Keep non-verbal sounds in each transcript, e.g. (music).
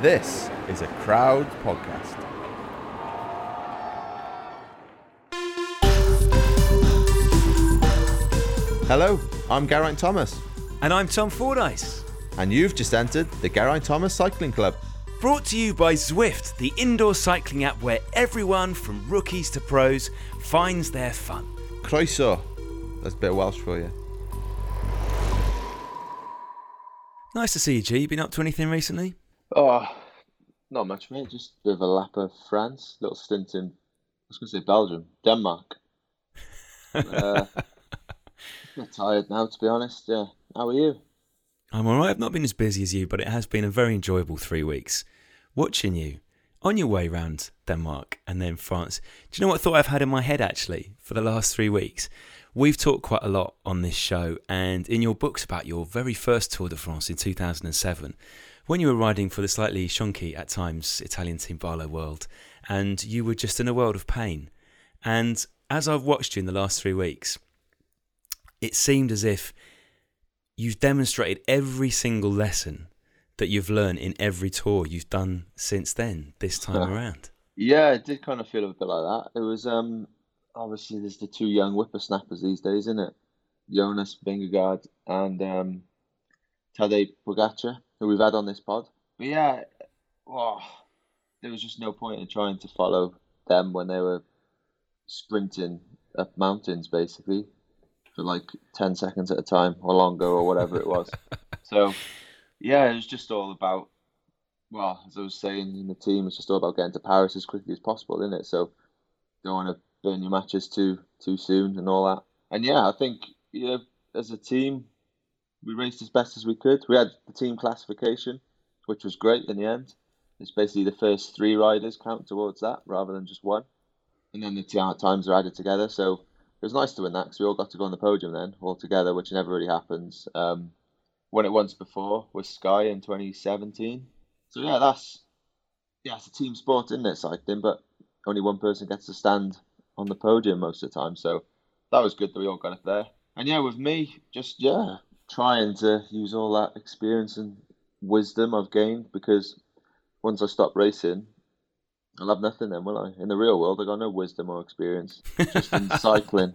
This is a crowd podcast. Hello, I'm Geraint Thomas, And I'm Tom Fordyce. and you've just entered the Geraint Thomas Cycling Club. Brought to you by Zwift, the indoor cycling app where everyone from rookies to pros finds their fun. Croeso. That's a bit of Welsh for you. Nice to see you, G. You been up to anything recently? Oh, not much, mate. Just a bit of a lap of France, little stint in, I was going to say Belgium, Denmark. uh, (laughs) bit tired now, to be honest. Yeah. How are you? I'm alright. I've not been as busy as you, but it has been a very enjoyable three weeks. Watching you on your way round Denmark and then France. Do you know what thought I've had in my head actually for the last three weeks? We've talked quite a lot on this show and in your books about your very first Tour de France in 2007, when you were riding for the slightly shonky at times Italian team Barloworld, and you were just in a world of pain. And as I've watched you in the last three weeks, it seemed as if you've demonstrated every single lesson that you've learned in every tour you've done since then, this time (laughs) around. Yeah, it did kind of feel a bit like that. It was, um, obviously, there's the two young whippersnappers these days, isn't it? Jonas Vingegaard and um, Tadej Pogacar, who we've had on this pod. But yeah, oh, there was just no point in trying to follow them when they were sprinting up mountains, basically, for like 10 seconds at a time or longer or whatever it was. (laughs) so, yeah, it was just all about, well, as I was saying in the team, it's just all about getting to Paris as quickly as possible, isn't it? So, don't want to burn your matches too too soon and all that. And yeah, I think you know, as a team, we raced as best as we could. We had the team classification, which was great in the end. It's basically the first three riders count towards that rather than just one. And then the times are added together. So it was nice to win that because we all got to go on the podium then all together, which never really happens. Um, won it once before with Sky in 2017. So yeah, that's yeah, it's a team sport, isn't it, cycling? But only one person gets to stand on the podium most of the time. So that was good that we all got it there. And yeah, with me, just yeah, trying to use all that experience and wisdom I've gained because once I stop racing, I'll have nothing then, will I? In the real world, I've got no wisdom or experience, just in (laughs) cycling.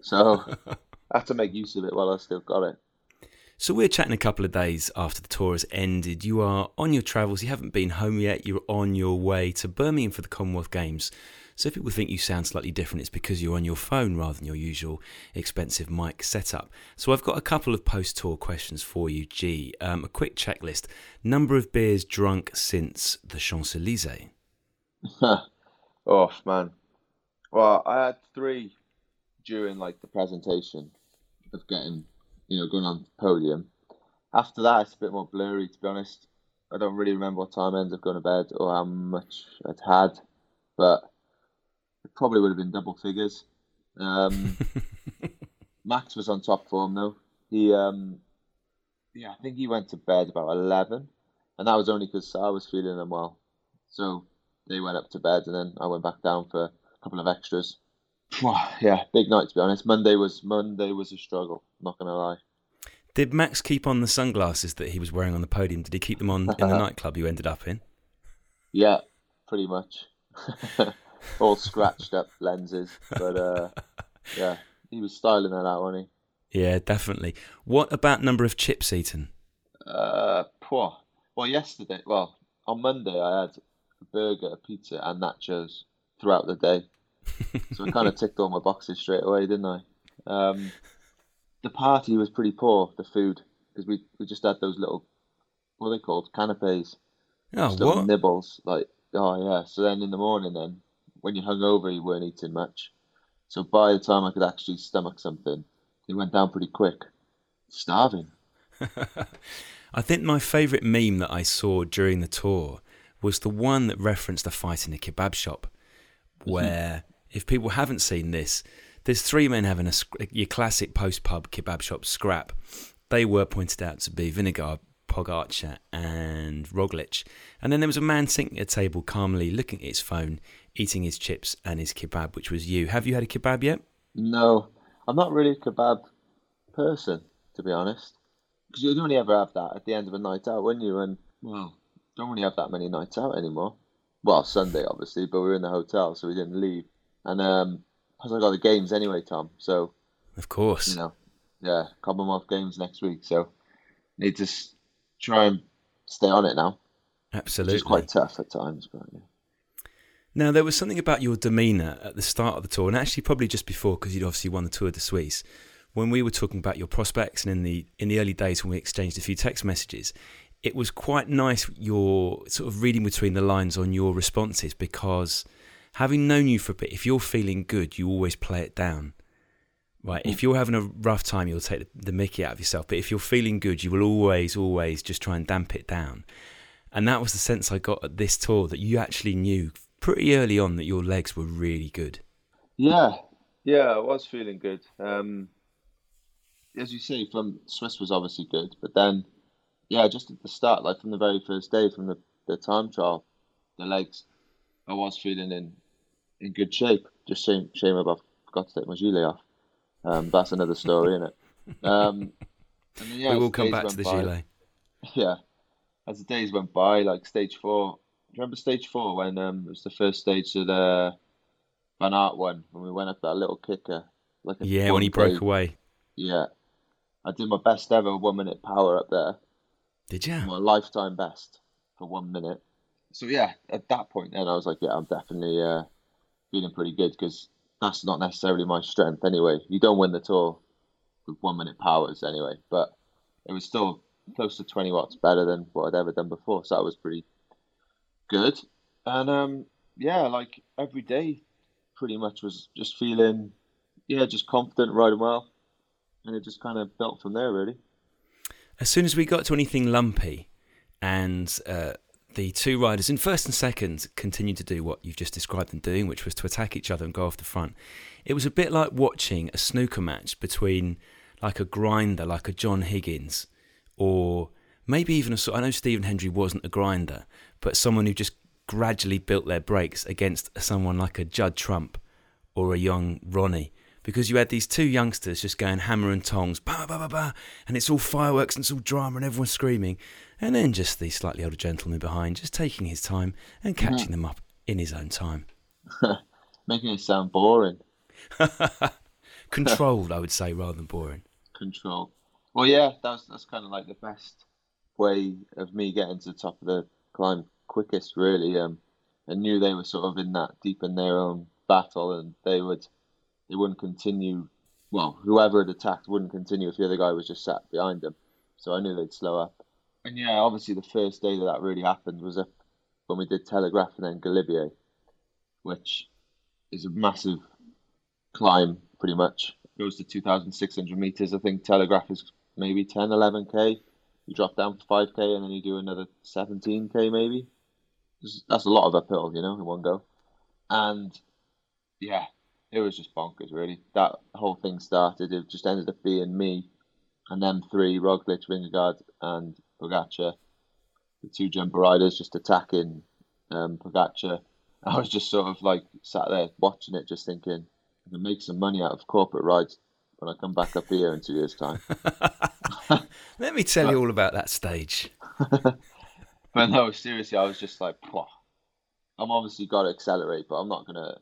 So (laughs) I have to make use of it while I still got it. So we're chatting a couple of days after the tour has ended. You are on your travels. You haven't been home yet. You're on your way to Birmingham for the Commonwealth Games. So if people think you sound slightly different, it's because you're on your phone rather than your usual expensive mic setup. So I've got a couple of post-tour questions for you, G. Um, a quick checklist: number of beers drunk since the Champs Elysees. (laughs) oh man. Well, I had three during like the presentation of getting, you know, going on the podium. After that, it's a bit more blurry, to be honest. I don't really remember what time I ended up going to bed or how much I'd had, but it probably would have been double figures. Um, (laughs) Max was on top form though. He, um, yeah, I think he went to bed about eleven, and that was only because I was feeling unwell. So they went up to bed, and then I went back down for a couple of extras. (sighs) yeah, big night to be honest. Monday was Monday was a struggle. Not gonna lie. Did Max keep on the sunglasses that he was wearing on the podium? Did he keep them on in the (laughs) nightclub you ended up in? Yeah, pretty much. (laughs) All scratched up lenses, but uh, (laughs) yeah, he was styling that out, wasn't he? Yeah, definitely. What about number of chips eaten? Uh, poor. Well, yesterday, well, on Monday, I had a burger, a pizza, and nachos throughout the day. So I kind of ticked all my boxes straight away, didn't I? Um, the party was pretty poor, the food, because we, we just had those little, what are they called? Canapes. Oh, Just what? nibbles. Like, oh yeah. So then in the morning, then when you're hungover, you weren't eating much. So by the time I could actually stomach something, it went down pretty quick. Starving. (laughs) I think my favourite meme that I saw during the tour was the one that referenced a fight in a kebab shop, where if people haven't seen this, there's three men having a your classic post pub kebab shop scrap. They were pointed out to be Vingegaard, Pogacar, and Roglic, and then there was a man sitting at a table calmly looking at his phone, eating his chips and his kebab, which was you. Have you had a kebab yet? No, I'm not really a kebab person, to be honest. Because you'd only ever have that at the end of a night out, wouldn't you? And well, don't really have that many nights out anymore. Well, Sunday obviously, but we were in the hotel, so we didn't leave. And um, I got the games anyway, Tom. So Of course. you know, yeah, Commonwealth Games next week. So need to try and stay on it now, Absolutely. is quite tough at times. But yeah. Now, there was something about your demeanour at the start of the tour, and actually probably just before, because you'd obviously won the Tour de Suisse, when we were talking about your prospects, and in the in the early days when we exchanged a few text messages, it was quite nice your sort of reading between the lines on your responses, because having known you for a bit, if you're feeling good, you always play it down. Right, if you're having a rough time, you'll take the, the mickey out of yourself. But if you're feeling good, you will always, always just try and damp it down. And that was the sense I got at this tour that you actually knew pretty early on that your legs were really good. Yeah, yeah, I was feeling good. Um, as you say, from Swiss was obviously good, but then, yeah, just at the start, like from the very first day, from the, the time trial, the legs, I was feeling in in good shape. Just shame, shame about forgot to take my gilet off. Um, that's another story, isn't it? (laughs) Um, and then, yeah, we will come back to the by- gilet. (laughs) yeah, as the days went by, like stage four. Do you remember stage four when um, it was the first stage of the Van Aert one when we went up that little kicker, like a Yeah, when he 1K? broke away. Yeah, I did my best ever one minute power up there, Did you? my lifetime best for one minute. So yeah, at that point then I was like, yeah, I'm definitely uh, feeling pretty good because that's not necessarily my strength anyway. You don't win the tour with one minute powers anyway, but it was still close to 20 watts better than what I'd ever done before. So that was pretty good. And um, yeah, like every day pretty much was just feeling, yeah, just confident, riding well. And it just kind of built from there, really. As soon as we got to anything lumpy and uh, the two riders in first and second continued to do what you've just described them doing, which was to attack each other and go off the front, it was a bit like watching a snooker match between like a grinder, like a John Higgins, or maybe even a sort. I know Stephen Hendry wasn't a grinder, but someone who just gradually built their breaks against someone like a Judd Trump or a young Ronnie. Because you had these two youngsters just going hammer and tongs, bah, bah, bah, bah, and it's all fireworks and it's all drama and everyone's screaming. And then just the slightly older gentleman behind just taking his time and catching them up in his own time. (laughs) Making it sound boring. (laughs) Controlled, I would say, rather than boring. Control. Well, yeah, that's that's kind of like the best way of me getting to the top of the climb quickest, really. Um, I knew they were sort of in that deep in their own battle, and they would they wouldn't continue. Well, whoever had attacked wouldn't continue if the other guy was just sat behind them. So I knew they'd slow up. And yeah, obviously the first day that that really happened was up when we did Telegraph and then Galibier, which is a massive climb, pretty much. Goes to 2,600 meters. I think Telegraph is maybe 10, 11k. You drop down for 5k and then you do another 17k maybe. That's a lot of uphill, you know, in one go. And yeah, it was just bonkers, really. That whole thing started. It just ended up being me and them three, Roglic, Vingegaard, and Pogacar, the two Jumbo riders, just attacking um, Pogacar. (laughs) I was just sort of like sat there watching it, just thinking, I can make some money out of corporate rides when I come back up here in two years' time. (laughs) Let me tell you all about that stage. (laughs) But no, seriously, I was just like, Pwah. I'm obviously got to accelerate, but I'm not gonna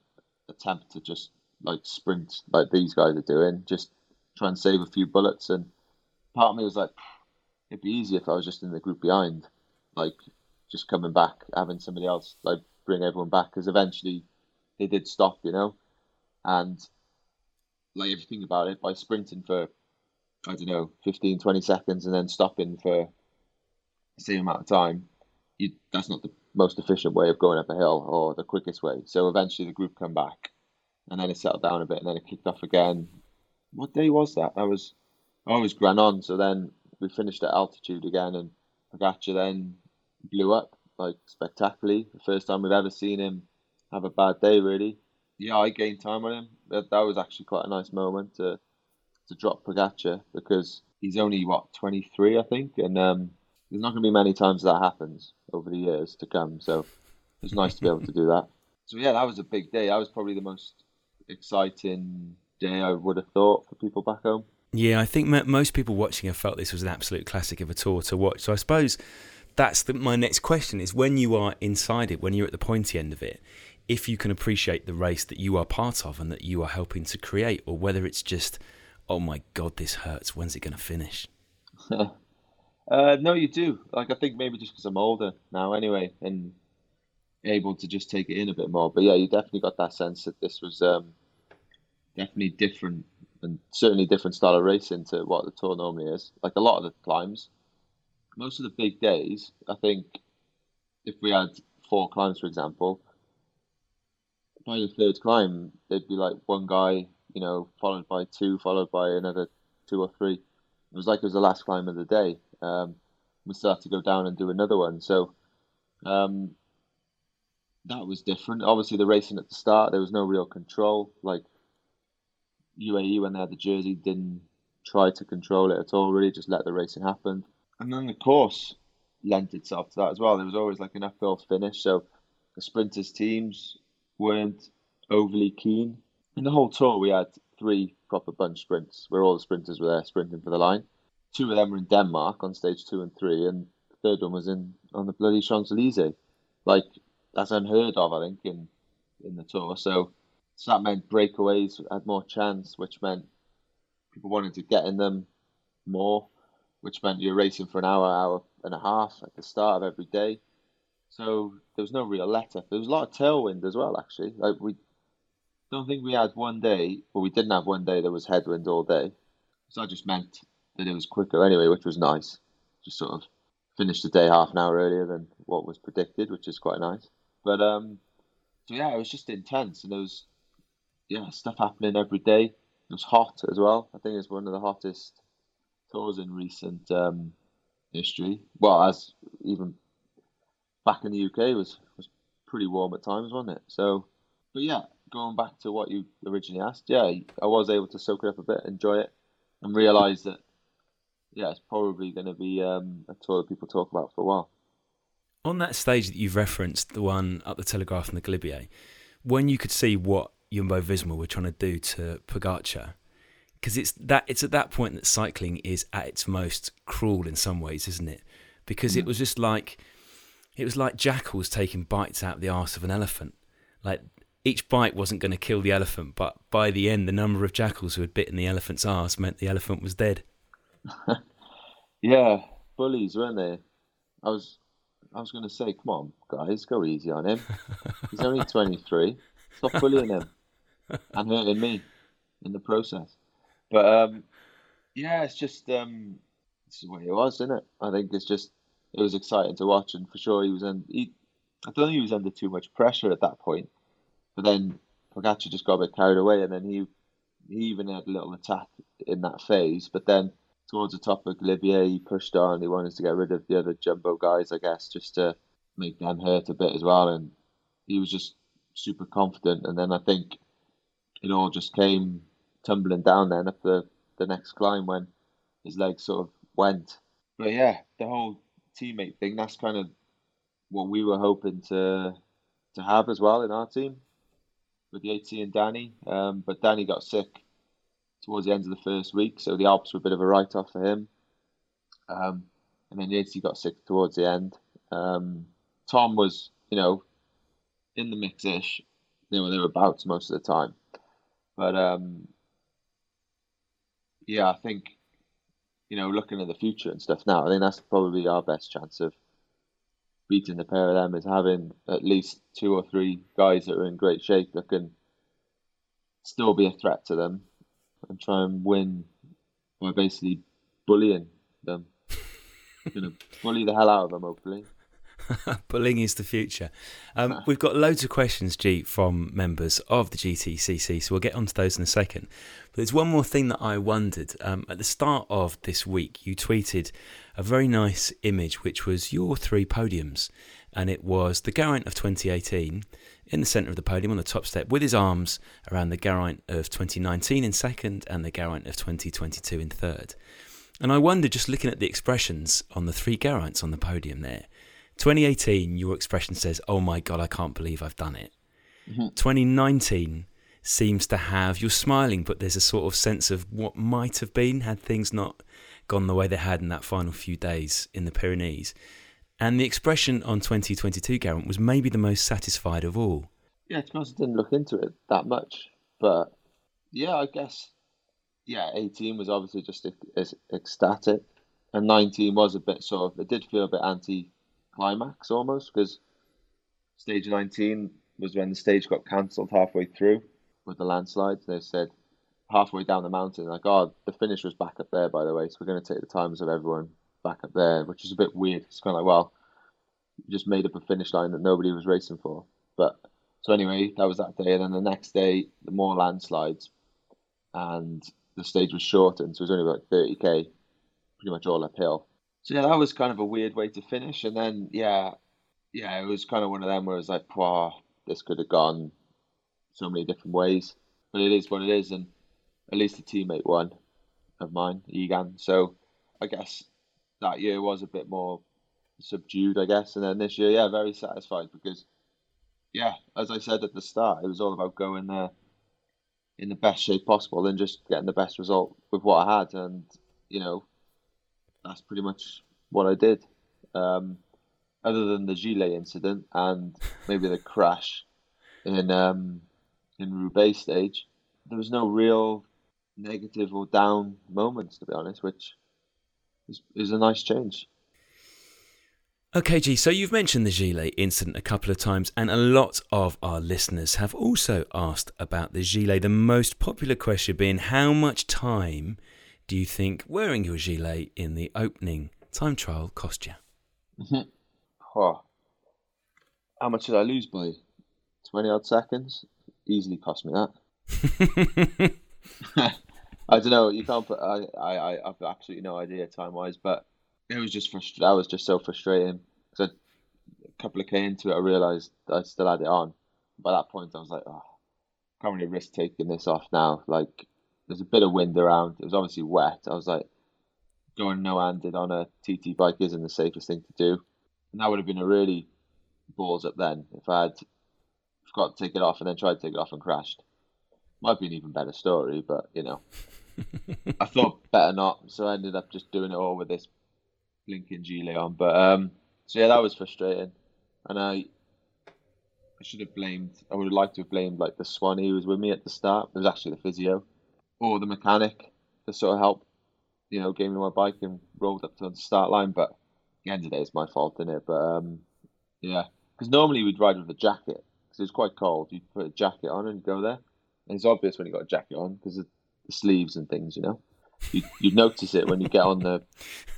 attempt to just like sprint like these guys are doing. Just try and save a few bullets. And part of me was like, it'd be easier if I was just in the group behind, like just coming back, having somebody else like bring everyone back, because eventually they did stop, you know. And like if you think about it, by sprinting for I don't know 15, 20 seconds and then stopping for the same amount of time, you, that's not the most efficient way of going up a hill or the quickest way. So eventually the group come back, and then it settled down a bit, and then it kicked off again. What day was that? That was oh, it was Granon. So then we finished at altitude again, and Pogacar then blew up like spectacularly. The first time we've ever seen him have a bad day, really. Yeah, I gained time on him. That, that was actually quite a nice moment to to drop Pogacar because he's only what 23, I think, and um, there's not going to be many times that happens over the years to come. So it was nice to be able to do that. (laughs) So yeah, that was a big day. That was probably the most exciting day I would have thought for people back home. Yeah, I think most people watching have felt this was an absolute classic of a tour to watch. So I suppose that's the, my next question is when you are inside it, when you're at the pointy end of it, if you can appreciate the race that you are part of and that you are helping to create, or whether it's just, oh my god, this hurts. When's it going to finish? (laughs) uh, no, you do. Like I think maybe just because I'm older now, anyway, and able to just take it in a bit more. But yeah, you definitely got that sense that this was um, definitely different and certainly different style of racing to what the tour normally is. Like a lot of the climbs, most of the big days, I think if we had four climbs, for example, by the third climb, there'd be like one guy, you know, followed by two, followed by another two or three. It was like it was the last climb of the day. Um, we still had to go down and do another one. So um, that was different. Obviously, the racing at the start, there was no real control. Like UAE, when they had the jersey, didn't try to control it at all, really, just let the racing happen. And then the course lent itself to that as well. There was always like an uphill finish. So the sprinters' teams weren't overly keen. In the whole tour, we had three proper bunch sprints where all the sprinters were there sprinting for the line. Two of them were in Denmark on stage two and three, and the third one was in on the bloody Champs Elysees. Like that's unheard of, I think, in in the tour. So, so that meant breakaways had more chance, which meant people wanted to get in them more, which meant you're racing for an hour, hour and a half at the start of every day. So there was no real let up. There was a lot of tailwind as well, actually. Like we don't think we had one day, or we didn't have one day that was headwind all day. So I just meant that it was quicker anyway, which was nice. Just sort of finished the day half an hour earlier than what was predicted, which is quite nice. But um, so yeah, it was just intense, and there was yeah stuff happening every day. It was hot as well. I think it's one of the hottest tours in recent um, history. Well, as even back in the UK was was pretty warm at times, wasn't it? So, but yeah, going back to what you originally asked, yeah, I was able to soak it up a bit, enjoy it, and realise that yeah, it's probably going to be um, a tour that people talk about for a while. On that stage that you've referenced, the one up the Telegraph and the Galibier, when you could see what Jumbo Visma were trying to do to Pogacar, because it's that it's at that point that cycling is at its most cruel in some ways, isn't it? Because mm. it was just like it was like jackals taking bites out of the arse of an elephant. Like each bite wasn't going to kill the elephant, but by the end, the number of jackals who had bitten the elephant's arse meant the elephant was dead. (laughs) yeah, bullies, weren't they? I was, I was going to say, come on, guys, go easy on him. He's only (laughs) twenty three. Stop bullying him and hurting me in the process. But um, yeah, it's just um, this is what it was, isn't it? I think it's just it was exciting to watch, and for sure he was in. He, I don't think he was under too much pressure at that point, but then Pogacar just got a bit carried away, and then he he even had a little attack in that phase. But then towards the top of Galibier, he pushed on. He wanted to get rid of the other jumbo guys, I guess, just to make them hurt a bit as well. And he was just super confident. And then I think it all just came tumbling down then at the, the next climb when his legs sort of went. But yeah, the whole teammate thing, that's kind of what we were hoping to to have as well in our team with Yates and Dani. Um, but Dani got sick towards the end of the first week, so the Alps were a bit of a write off for him. Um, and then Yates got sick towards the end. Um, Tom was, you know, in the mix ish. They were about most of the time. But um, yeah, I think you know, looking at the future and stuff now, I think that's probably our best chance of beating the pair of them is having at least two or three guys that are in great shape that can still be a threat to them and try and win by basically bullying them. (laughs) Gonna bully the hell out of them, hopefully. (laughs) Bullying is the future. Um, we've got loads of questions, G, from members of the GTCC, so we'll get onto those in a second. But there's one more thing that I wondered. Um, at the start of this week, you tweeted a very nice image, which was your three podiums, and it was the Geraint of 2018 in the centre of the podium on the top step with his arms around the Geraint of 2019 in second and the Geraint of 2022 in third. And I wonder, just looking at the expressions on the three Geraints on the podium there, 2018, your expression says, "Oh my god, I can't believe I've done it." Mm-hmm. 2019 seems to have you're smiling, but there's a sort of sense of what might have been had things not gone the way they had in that final few days in the Pyrenees. And the expression on 2022, Geraint, was maybe the most satisfied of all. Yeah, to be honest, I didn't look into it that much, but yeah, I guess yeah, 18 was obviously just ecstatic, and 19 was a bit sort of it did feel a bit anti-climax almost because stage 19 was when the stage got cancelled halfway through with the landslides. They said halfway down the mountain, like, oh, the finish was back up there, by the way, so we're going to take the times of everyone back up there, which is a bit weird. It's kind of like, well, just made up a finish line that nobody was racing for. But so anyway, that was that day, and then the next day, the more landslides, and the stage was shortened, so it was only about 30k, pretty much all uphill. So yeah, that was kind of a weird way to finish. And then yeah, yeah, it was kind of one of them where it was like, wow, this could have gone so many different ways. But it is what it is, and at least a teammate won of mine, Egan. So I guess that year was a bit more subdued, I guess. And then this year, yeah, very satisfied because, yeah, as I said at the start, it was all about going there in the best shape possible and just getting the best result with what I had. And, you know, that's pretty much what I did. Um, other than the gilet incident and maybe the crash in um, in Roubaix stage, there was no real negative or down moments, to be honest, which is, is a nice change. Okay, G, so you've mentioned the gilet incident a couple of times, and a lot of our listeners have also asked about the gilet. The most popular question being how much time do you think wearing your gilet in the opening time trial cost you? Mm-hmm. Oh. How much did I lose by? 20 odd seconds? Easily cost me that. (laughs) (laughs) I don't know. You can't put. I, I, I have absolutely no idea time wise, but it was just frust- That was just so frustrating because a couple of k into it, I realised I still had it on. By that point, I was like, oh, can't really risk taking this off now. Like, there's a bit of wind around. It was obviously wet. I was like, going no handed on a TT bike isn't the safest thing to do. And that would have been a really balls up then if I had forgot to take it off and then tried to take it off and crashed. Might be an even better story, but you know. (laughs) I thought better not, so I ended up just doing it all with this blinking gilet on. But um, so yeah, that was frustrating, and I I should have blamed. I would have liked to have blamed like the soigneur who was with me at the start. It was actually the physio or the mechanic to sort of help, you know, gave me my bike and rolled up to the start line. But at the end of the day, it's my fault in it. But um, yeah, because normally we'd ride with a jacket because it was quite cold. You'd put a jacket on and you go there, and it's obvious when you got a jacket on because the sleeves and things, you know. You you notice it when you get on the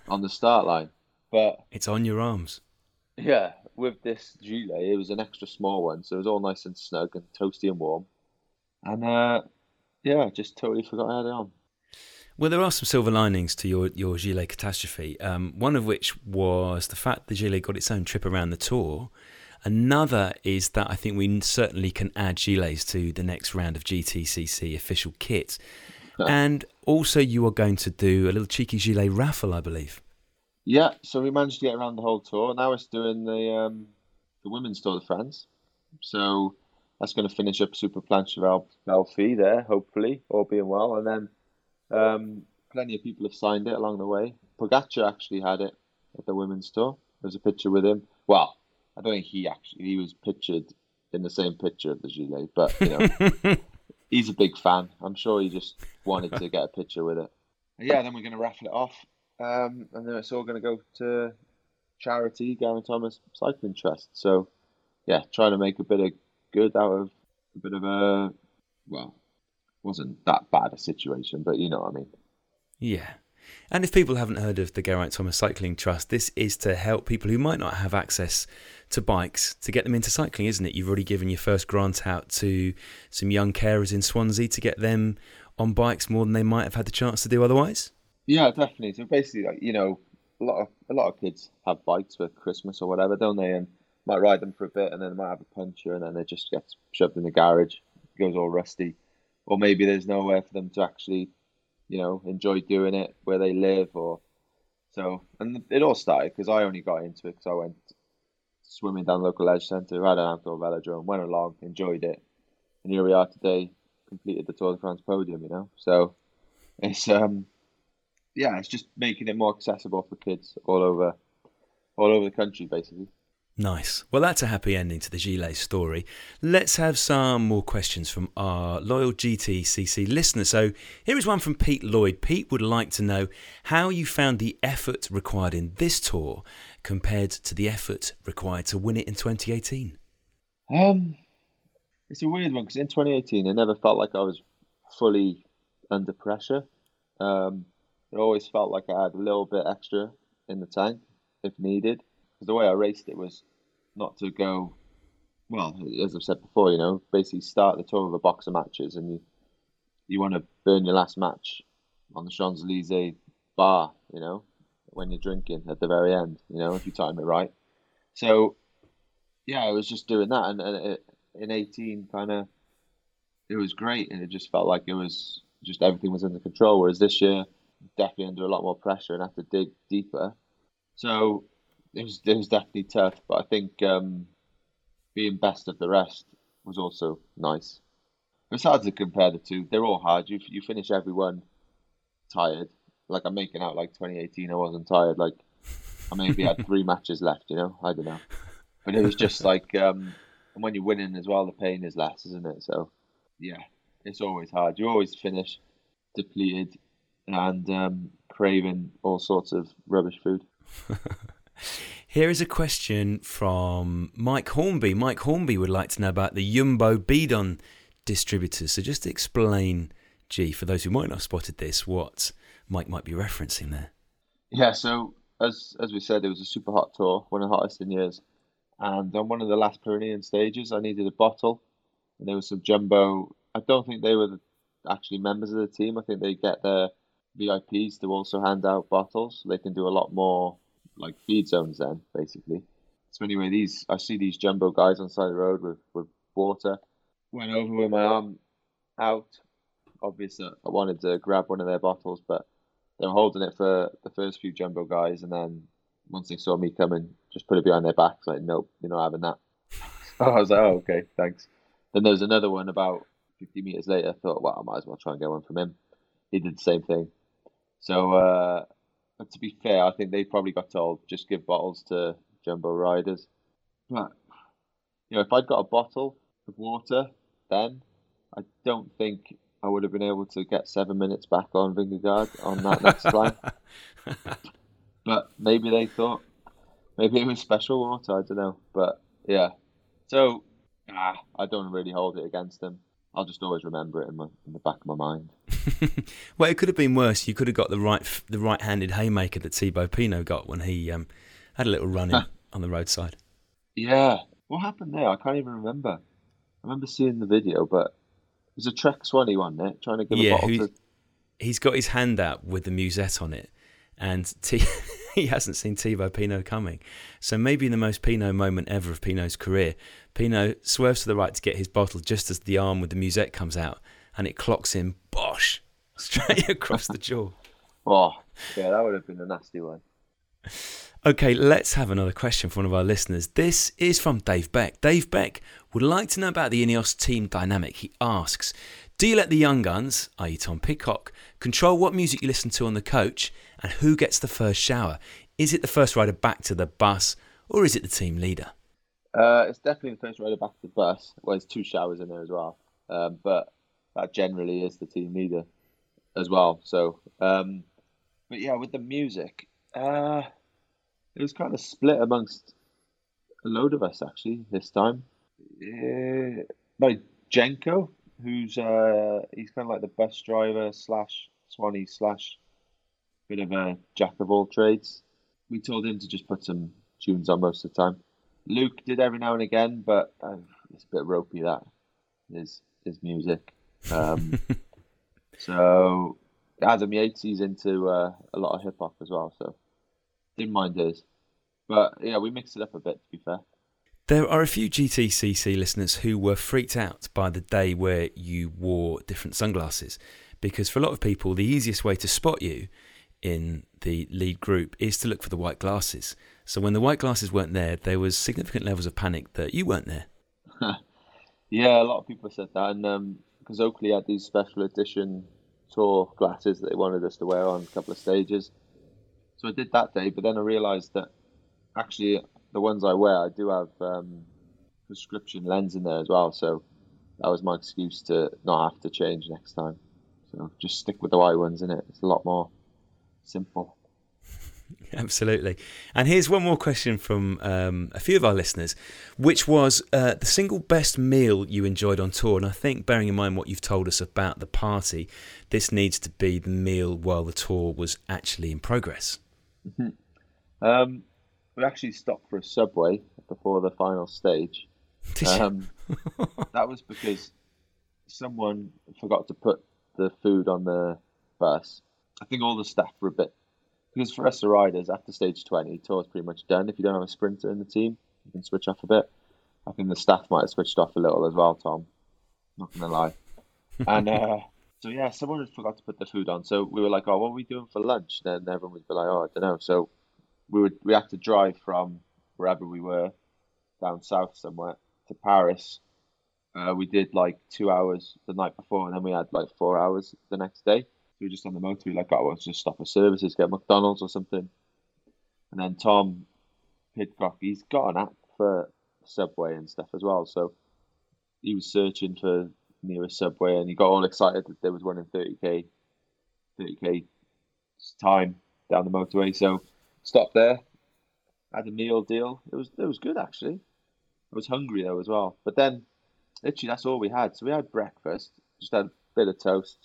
on the start line, but it's on your arms. Yeah, with this gilet, it was an extra small one, so it was all nice and snug and toasty and warm. And uh, yeah, just totally forgot I had it on. Well, there are some silver linings to your, your gilet catastrophe. Um, one of which was the fact the gilet got its own trip around the tour. Another is that I think we certainly can add gilets to the next round of GTCC official kit. and also, you are going to do a little cheeky gilet raffle, I believe. Yeah, so we managed to get around the whole tour. Now it's doing the um, the women's Tour de France. So that's going to finish up Super Planche Belfi there, hopefully, all being well. And then um, plenty of people have signed it along the way. Pogacar actually had it at the women's tour. There's a picture with him. Well, I don't think he actually he was pictured in the same picture of the gilet, but you know, (laughs) he's a big fan. I'm sure he just wanted to get a picture with it. Yeah, then we're going to raffle it off, um, and then it's all going to go to charity, Geraint Thomas Cycling Trust. So, yeah, trying to make a bit of good out of a bit of a well, wasn't that bad a situation, but you know what I mean. Yeah. And if people haven't heard of the Geraint Thomas Cycling Trust, this is to help people who might not have access to bikes to get them into cycling, isn't it? You've already given your first grant out to some young carers in Swansea to get them on bikes more than they might have had the chance to do otherwise. Yeah, definitely. So basically, like you know, a lot of a lot of kids have bikes for Christmas or whatever, don't they? And might ride them for a bit, and then they might have a puncture, and then they just get shoved in the garage, goes all rusty, or maybe there's nowhere for them to actually, you know, enjoy doing it where they live, or so. And it all started because I only got into it because I went swimming down the local edge centre, had an outdoor velodrome, went along, enjoyed it, and here we are today, completed the Tour de France podium. You know, so it's um, yeah, it's just making it more accessible for kids all over all over the country, basically. Nice. Well, that's a happy ending to the Gilles story. Let's have some more questions from our loyal GTCC listeners. So, here is one from Pete Lloyd. Pete would like to know how you found the effort required in this tour compared to the effort required to win it in 2018. Um, it's a weird one because in 2018, I never felt like I was fully under pressure. Um, it always felt like I had a little bit extra in the tank if needed because the way I raced it was not to go. Well, as I've said before, you know, basically start the tour with a box of matches, and you you want to burn your last match on the Champs Elysees bar, you know, when you're drinking at the very end, you know, if you time it right. So, yeah, I was just doing that, and, and it, in 18, kind of, it was great, and it just felt like it was just everything was under control. Whereas this year, definitely under a lot more pressure and have to dig deeper. So it was it was definitely tough, but I think um, being best of the rest was also nice. It's hard to compare the two. They're all hard. You you finish everyone tired. Like I'm making out like 2018, I wasn't tired. Like I maybe had three (laughs) matches left. You know, I don't know. But it was just like, um, and when you're winning as well, the pain is less, isn't it? So yeah, it's always hard. You always finish depleted and um, craving all sorts of rubbish food. (laughs) Here is a question from Mike Hornby. Mike Hornby would like to know about the Jumbo Bidon distributors. So just explain, G, for those who might not have spotted this, what Mike might be referencing there. Yeah, so as as we said, it was a super hot tour, one of the hottest in years. And on one of the last Pyrenean stages, I needed a bottle, and there was some jumbo. I don't think they were actually members of the team. I think they get their VIPs to also hand out bottles. They can do a lot more like feed zones then, basically. So anyway, these I see these jumbo guys on the side of the road with, with water. Went over with my arm out. Obviously, I wanted to grab one of their bottles, but they were holding it for the first few jumbo guys, and then once they saw me coming, just put it behind their backs. Like, nope, you're not having that. (laughs) So I was like, oh, okay, thanks. Then there was another one about 50 meters later. I thought, well, I might as well try and get one from him. He did the same thing. So uh, but to be fair, I think they probably got told just give bottles to jumbo riders. But you know, if I'd got a bottle of water, then I don't think I would have been able to get seven minutes back on Vingegaard on that next climb. (laughs) but maybe they thought maybe it was special water. I don't know. But yeah, so ah, I don't really hold it against them. I'll just always remember it in, my, in the back of my mind. (laughs) well, it could have been worse. You could have got the right the right-handed haymaker that Thibaut Pinot got when he um, had a little run in (laughs) on the roadside. Yeah, what happened there? I can't even remember. I remember seeing the video, but it was a Trek soigneur one, it trying to give yeah, a bottle to... he's got his hand out with the musette on it, and T- (laughs) (laughs) he hasn't seen Thibaut Pinot coming. So maybe in the most Pinot moment ever of Pinot's career, Pinot swerves to the right to get his bottle just as the arm with the musette comes out, and it clocks him, bosh, (laughs) straight across the jaw. Oh, yeah, that would have been a nasty one. Okay, let's have another question from one of our listeners. This is from Dave Beck. Dave Beck would like to know about the Ineos team dynamic. He asks Do you let the young guns, i.e., Tom Pidcock, control what music you listen to on the coach and who gets the first shower? Is it the first rider back to the bus or is it the team leader? Uh, it's definitely the first rider back to the bus. Well, there's two showers in there as well, um, but that generally is the team leader as well. So, um, but yeah, with the music, uh, it was kind of split amongst a load of us actually this time. Uh, by Jenko, who's uh, he's kind of like the bus driver slash soigneur slash bit of a jack of all trades. We told him to just put some tunes on most of the time. Luke did every now and again, but uh, it's a bit ropey that his his music. Um, (laughs) so Adam Yates he's into uh, a lot of hip hop as well, so didn't mind his. But yeah, we mixed it up a bit to be fair. There are a few GTCC listeners who were freaked out by the day where you wore different sunglasses, because for a lot of people, the easiest way to spot you in the lead group is to look for the white glasses. So when the white glasses weren't there, there was significant levels of panic that you weren't there. (laughs) yeah, a lot of people said that, and because um, Oakley had these special edition tour glasses that they wanted us to wear on a couple of stages, so I did that day. But then I realised that actually, the ones I wear, I do have um, prescription lens in there as well. So that was my excuse to not have to change next time. So just stick with the white ones in it. It's a lot more simple. (laughs) Absolutely. And here's one more question from um, a few of our listeners, which was uh, the single best meal you enjoyed on tour. And I think, bearing in mind what you've told us about the party, this needs to be the meal while the tour was actually in progress. (laughs) Um, we actually stopped for a subway before the final stage. (laughs) Um, that was because someone forgot to put the food on the bus. I think all the staff were a bit because for us the riders after stage twenty, tour's pretty much done. If you don't have a sprinter in the team, you can switch off a bit. I think the staff might have switched off a little as well, Tom. Not gonna lie. And uh, (laughs) so yeah, someone had forgot to put the food on. So we were like, "Oh, what are we doing for lunch?" Then everyone would be like, "Oh, I don't know." So we would we had to drive from wherever we were down south somewhere to Paris. Uh, we did like two hours the night before, and then we had like four hours the next day. We were just on the motorway, like, oh, let's just stop for services, get McDonald's or something. And then Tom Pidcock, he's got an app for Subway and stuff as well. So he was searching for nearest Subway, and he got all excited that there was one in 30k, 30k time down the motorway. So stopped there, had a meal deal. It was it was good actually. I was hungry though as well. But then, literally, that's all we had. So we had breakfast, just had a bit of toast,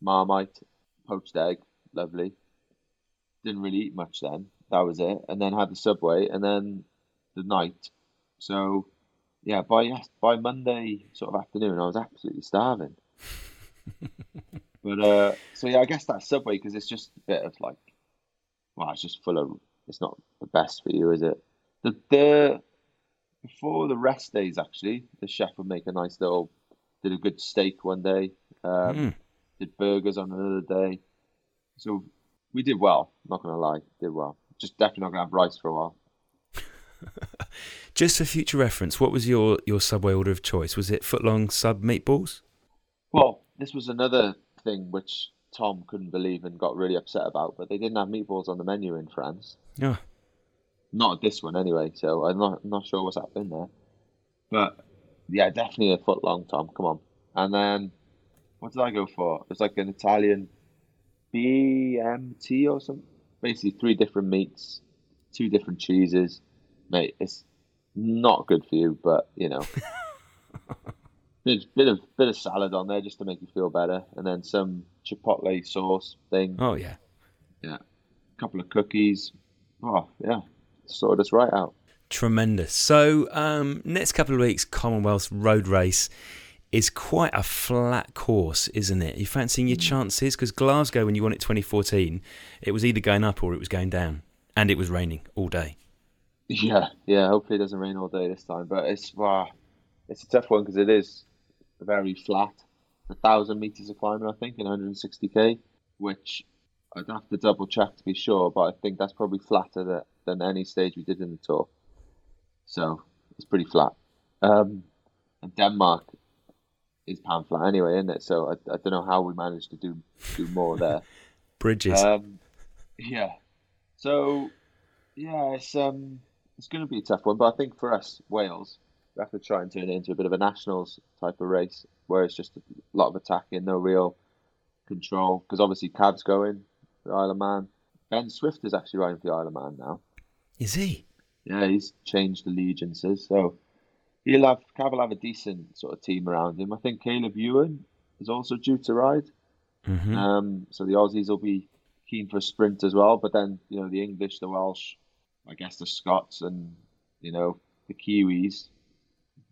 marmite, poached egg, lovely. Didn't really eat much then. That was it. And then had the subway, and then the night. So, yeah, by yes, by Monday sort of afternoon, I was absolutely starving. (laughs) but uh, so yeah, I guess that subway because it's just a bit of like, well, it's just full of. It's not the best for you, is it? The the before the rest days, actually, the chef would make a nice little, did a good steak one day, um, Mm. did burgers on another day. So we did well. Not gonna lie, did well. Just definitely not gonna have rice for a while. (laughs) Just for future reference, what was your, your Subway order of choice? Was it footlong sub meatballs? Well, this was another thing which Tom couldn't believe and got really upset about, but they didn't have meatballs on the menu in France. Oh, Not this one anyway, so I'm not not sure what's happening there. But yeah, definitely a foot long, Tom. Come on. And then what did I go for? It was like an Italian BMT or something. Basically, three different meats, two different cheeses. Mate, it's not good for you, but you know, (laughs) bit, bit of bit of salad on there just to make you feel better, and then some chipotle sauce thing. oh yeah. Yeah, a couple of cookies. Oh yeah, sorted us right out. Tremendous. So, um, next couple of weeks, Commonwealth Road Race is quite a flat course, isn't it? You fancying your chances? Because Glasgow, when you won it 2014, it was either going up or it was going down, and it was raining all day. Yeah, yeah. Hopefully it doesn't rain all day this time, but it's wow, it's a tough one because it is very flat. A thousand meters of climbing, I think, in 160k, which I'd have to double check to be sure, but I think that's probably flatter than, than any stage we did in the tour. So it's pretty flat. Um, and Denmark is pan flat anyway, isn't it? So I, I don't know how we managed to do do more there. (laughs) Bridges. Um, yeah. So, yeah, it's um, it's going to be a tough one, but I think for us, Wales, we have to try and turn it into a bit of a nationals type of race, where it's just a lot of attacking, no real control. Because obviously, Cav's going for the Isle of Man. Ben Swift is actually riding for the Isle of Man now. is he? Yeah, he's changed allegiances, so he'll have Cav will have a decent sort of team around him. I think Caleb Ewan is also due to ride. hmm Um, so the Aussies will be keen for a sprint as well. But then, you know, the English, the Welsh, I guess the Scots and, you know, the Kiwis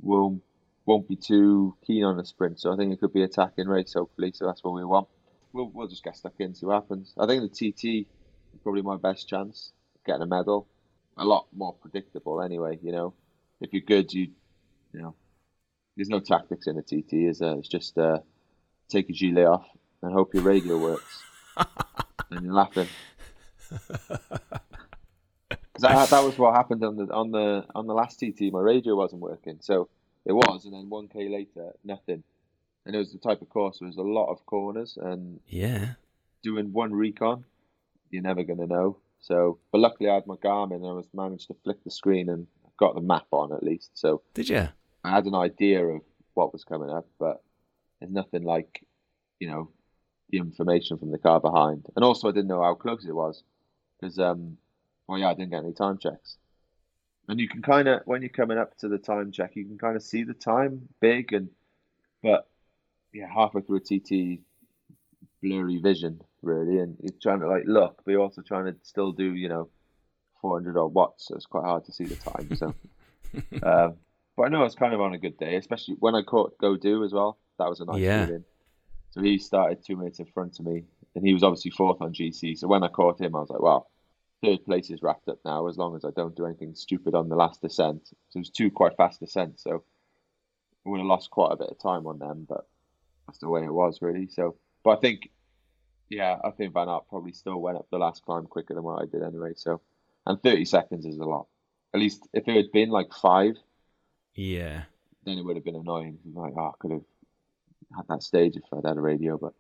will, won't be too keen on a sprint. So I think it could be attacking race, hopefully. So that's what we want. We'll, we'll just get stuck in, see what happens. I think the TT is probably my best chance of getting a medal. A lot more predictable anyway, you know. If you're good, you, you know, there's no tactics in the TT, is there? It's just uh, take your gilet off and hope your radio works. (laughs) and you're laughing. (laughs) Because that, that was what happened on the on the on the last TT. My radio wasn't working, so it was, and then one k later, nothing. And it was the type of course where there's a lot of corners, and Yeah. doing one recon, you're never gonna know. So, but luckily I had my Garmin and I was managed to flick the screen and got the map on at least. So Did you? I had an idea of what was coming up, but there's nothing like, you know, the information from the car behind. And also I didn't know how close it was because, um, well, yeah, I didn't get any time checks. And you can kind of, when you're coming up to the time check, you can kind of see the time big and, but yeah, halfway through a TT, blurry vision really, and you're trying to like look, but you're also trying to still do, you know, 400 odd watts, so it's quite hard to see the time. So, (laughs) um, but I know I was kind of on a good day, especially when I caught Gaudu as well. That was a nice Yeah. feeling. So he started two minutes in front of me, and he was obviously fourth on GC. So when I caught him, I was like, well, third place is wrapped up now, as long as I don't do anything stupid on the last descent. So it was two quite fast descents, so I would have lost quite a bit of time on them, but that's the way it was, really. So, but I think, yeah, I think Van Aert probably still went up the last climb quicker than what I did anyway. So, and 30 seconds is a lot. At least if it had been like five, Yeah. then it would have been annoying. Like, oh, I could have had that stage if I'd had a radio, but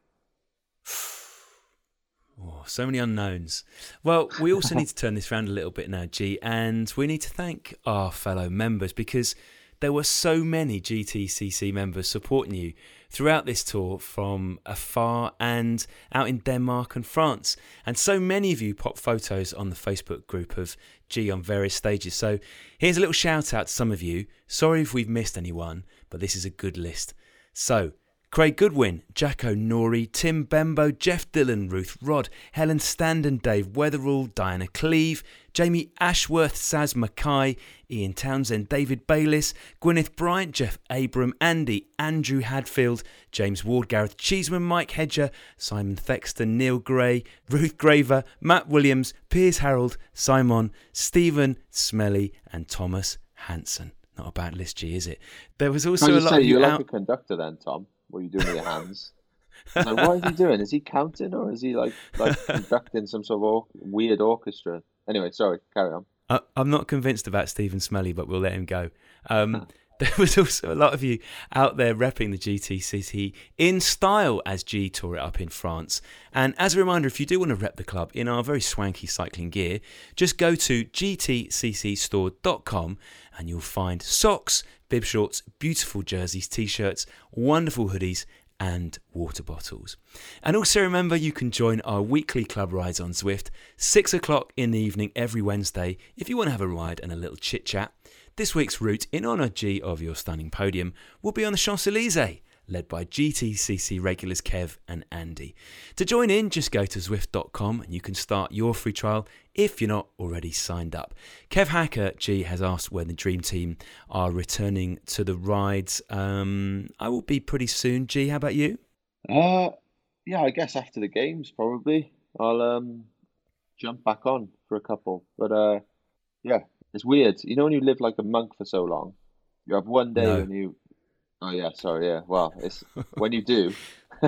Oh, so many unknowns. Well, we also need to turn this around a little bit now, G, and we need to thank our fellow members because there were so many GTCC members supporting you throughout this tour from afar and out in Denmark and France. And so many of you popped photos on the Facebook group of G on various stages. So here's a little shout out to some of you. Sorry if we've missed anyone, but this is a good list. So, Craig Goodwin, Jacko Norrie, Tim Bembo, Jeff Dillon, Ruth Rod, Helen Standen, Dave Weatherall, Diana Cleave, Jamie Ashworth, Saz Mackay, Ian Townsend, David Bayliss, Gwyneth Bryant, Jeff Abram, Andy, Andrew Hadfield, James Ward, Gareth Cheeseman, Mike Hedger, Simon Thexton, Neil Gray, Ruth Graver, Matt Williams, Piers Harold, Simon, Stephen Smelly, and Thomas Hanson. Not a bad list, G, is it? There was also a you lot say of you you're out. like a conductor then, Tom? What are you doing with your hands? (laughs) Like, what is he doing? Is he counting or is he like like conducting some sort of or- weird orchestra? Anyway, sorry, carry on. I, I'm not convinced about Stephen Smelly, but we'll let him go. Um, (laughs) (laughs) there was also a lot of you out there repping the GTCC in style as G tore it up in France. And as a reminder, if you do want to rep the club in our very swanky cycling gear, just go to gtccstore.com and you'll find socks, bib shorts, beautiful jerseys, t shirts, wonderful hoodies, and water bottles. And also remember you can join our weekly club rides on Zwift, 6 o'clock in the evening every Wednesday, if you want to have a ride and a little chit chat. This week's route, in honour G of your stunning podium, will be on the Champs Elysees, led by GTCC regulars Kev and Andy. To join in, just go to Zwift.com and you can start your free trial if you're not already signed up. Kev Hacker G has asked when the Dream Team are returning to the rides. Um, I will be pretty soon. G, how about you? Uh, yeah, I guess after the games probably I'll um jump back on for a couple. But uh, yeah, it's weird. You know when you live like a monk for so long, you have one day No. when you. Oh yeah, sorry. Yeah, well, it's (laughs) when you do, (laughs)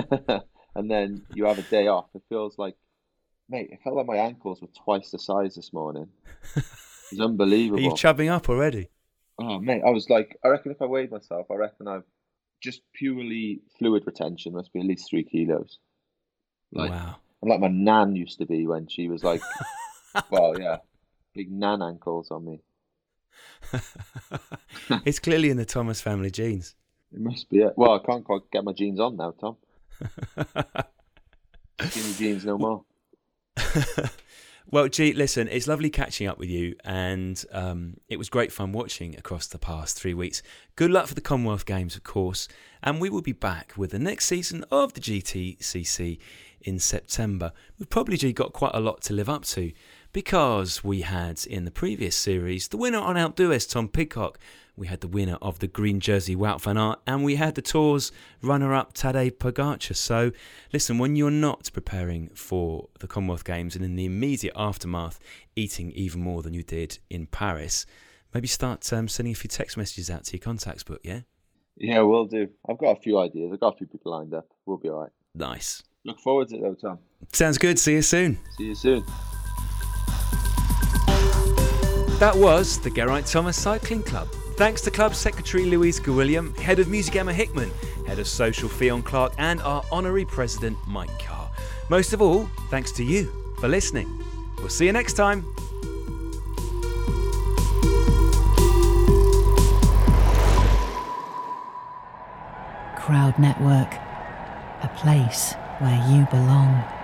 and then you have a day off. It feels like, mate, it felt like my ankles were twice the size this morning. (laughs) It's unbelievable. Are you chubbing up already? Oh mate, I was like, I reckon if I weighed myself, I reckon I've just purely fluid retention must be at least three kilos. Like wow. I'm like my nan used to be when she was like, well, yeah, big nan ankles on me. (laughs) it's clearly in the Thomas family genes. It must be it. Well, I can't quite get my jeans on now, Tom. (laughs) Skinny jeans no more. (laughs) Well, G, listen, it's lovely catching up with you, and um, it was great fun watching across the past three weeks. Good luck for the Commonwealth Games, of course, and we will be back with the next season of the GTCC in September. We've probably G, got quite a lot to live up to because we had in the previous series the winner on Alpe d'Huez, Tom Pidcock. We had the winner of the green jersey, Wout van Aert, and we had the tour's runner-up, Tadej Pogacar. So, listen, when you're not preparing for the Commonwealth Games and in the immediate aftermath, eating even more than you did in Paris, maybe start um, sending a few text messages out to your contacts book. Yeah, Yeah, we'll do. I've got a few ideas. I've got a few people lined up. We'll be all right. nice. Look forward to it though, Tom. Sounds good. See you soon. See you soon. That was the Geraint Thomas Cycling Club. Thanks to Club Secretary Louise Gwilliam, Head of Music Emma Hickman, Head of Social Fionn Clark, and our Honorary President Mike Carr. Most of all, thanks to you for listening. We'll see you next time. Crowd Network, a place where you belong.